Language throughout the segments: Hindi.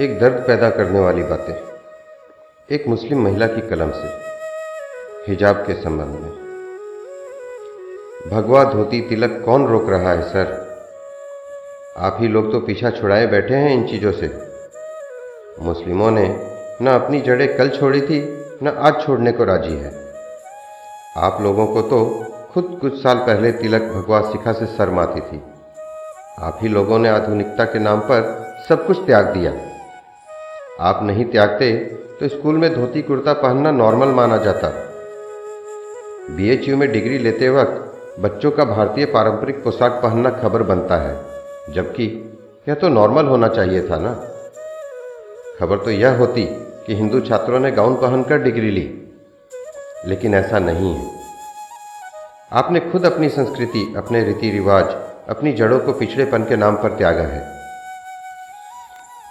एक दर्द पैदा करने वाली बातें। एक मुस्लिम महिला की कलम से, हिजाब के संबंध में। भगवा धोती तिलक कौन रोक रहा है, सर? आप ही लोग तो पीछा छुड़ाए बैठे हैं इन चीज़ों से। मुस्लिमों ने न अपनी जड़ें कल छोड़ी थी, न आज छोड़ने को राज़ी है। आप लोगों को तो खुद कुछ साल पहले तिलक भगवा शिखा से शर्माती थी। आप ही लोगों ने आधुनिकता के नाम पर सब कुछ त्याग दिया। आप नहीं त्यागते तो स्कूल में धोती कुर्ता पहनना नॉर्मल माना जाता। बीएचयू में डिग्री लेते वक्त बच्चों का भारतीय पारंपरिक पोशाक पहनना खबर बनता है, जबकि यह तो नॉर्मल होना चाहिए था ना? खबर तो यह होती कि हिंदू छात्रों ने गाउन पहनकर डिग्री ली, लेकिन ऐसा नहीं है। आपने खुद अपनी संस्कृति, अपने रीति रिवाज अपनी जड़ों को पिछड़ेपन के नाम पर त्यागा है।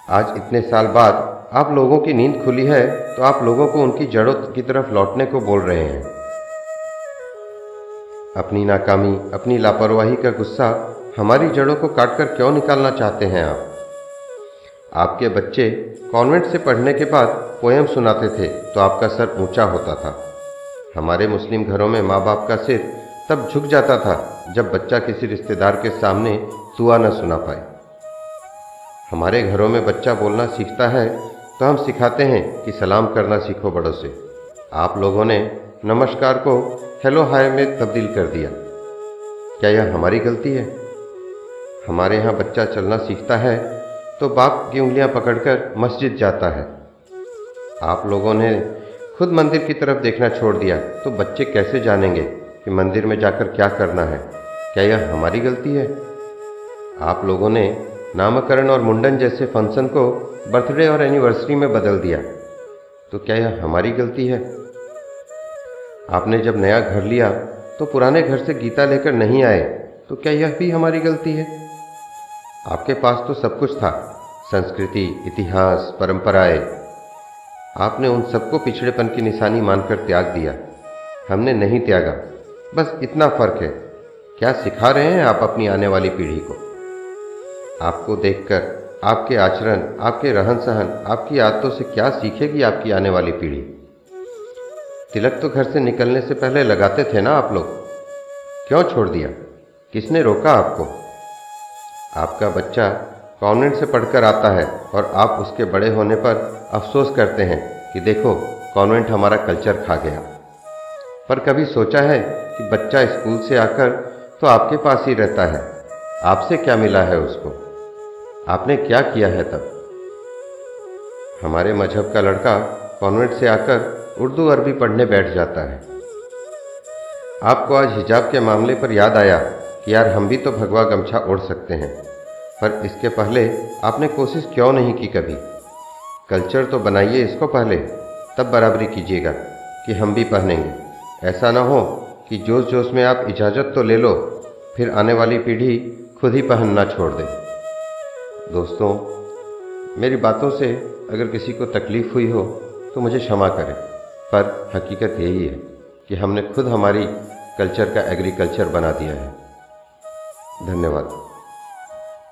आज इतने साल बाद आप लोगों की नींद खुली है तो आप लोगों को उनकी जड़ों की तरफ़ लौटने को बोल रहे हैं। अपनी नाकामी, अपनी लापरवाही का गुस्सा हमारी जड़ों को काटकर क्यों निकालना चाहते हैं आप? आपके बच्चे कॉन्वेंट से पढ़ने के बाद पोएम सुनाते थे तो आपका सर ऊँचा होता था। हमारे मुस्लिम घरों में माँ बाप का सिर तब झुक जाता था, जब बच्चा किसी रिश्तेदार के सामने सुआ न सुना पाए। हमारे घरों में बच्चा बोलना सीखता है तो हम सिखाते हैं कि सलाम करना सीखो बड़ों से। आप लोगों ने नमस्कार को हेलो हाय में तब्दील कर दिया। क्या यह हमारी गलती है? हमारे यहाँ बच्चा चलना सीखता है तो बाप की उंगलियाँ पकड़कर मस्जिद जाता है। आप लोगों ने खुद मंदिर की तरफ़ देखना छोड़ दिया तो बच्चे कैसे जानेंगे कि मंदिर में जाकर क्या करना है? क्या यह हमारी गलती है? आप लोगों ने नामकरण और मुंडन जैसे फ़ंक्शन को बर्थडे और एनिवर्सरी में बदल दिया। तो क्या यह हमारी गलती है? आपने जब नया घर लिया तो पुराने घर से गीता लेकर नहीं आए तो क्या यह भी हमारी गलती है? आपके पास तो सब कुछ था, संस्कृति, इतिहास, परंपराएँ। आपने उन सबको पिछड़ेपन की निशानी मानकर त्याग दिया। हमने नहीं त्यागा, बस इतना फ़र्क है। क्या सिखा रहे हैं आप अपनी आने वाली पीढ़ी को? आपको देखकर, आपके आचरण, आपके रहन सहन आपकी आदतों से क्या सीखेगी आपकी आने वाली पीढ़ी? तिलक तो घर से निकलने से पहले लगाते थे ना आप लोग? क्यों छोड़ दिया? किसने रोका आपको? आपका बच्चा कॉन्वेंट से पढ़कर आता है और आप उसके बड़े होने पर अफसोस करते हैं कि देखो, कॉन्वेंट हमारा कल्चर खा गया। पर कभी सोचा है कि बच्चा स्कूल से आकर तो आपके पास ही रहता है? आपसे क्या मिला है उसको? आपने क्या किया है तब? हमारे मज़हब का लड़का कॉन्वेंट से आकर उर्दू अरबी पढ़ने बैठ जाता है। आपको आज हिजाब के मामले पर याद आया कि यार हम भी तो भगवा गमछा ओढ़ सकते हैं, पर इसके पहले आपने कोशिश क्यों नहीं की कभी? कल्चर तो बनाइए इसको पहले, तब बराबरी कीजिएगा कि हम भी पहनेंगे। ऐसा ना हो कि जोश जोश में आप इजाज़त तो ले लो, फिर आने वाली पीढ़ी खुद ही पहनना छोड़ दे। दोस्तों, मेरी बातों से अगर किसी को तकलीफ़ हुई हो तो मुझे क्षमा करें। पर हकीकत यही है कि हमने खुद हमारी कल्चर का एग्रीकल्चर बना दिया है। धन्यवाद।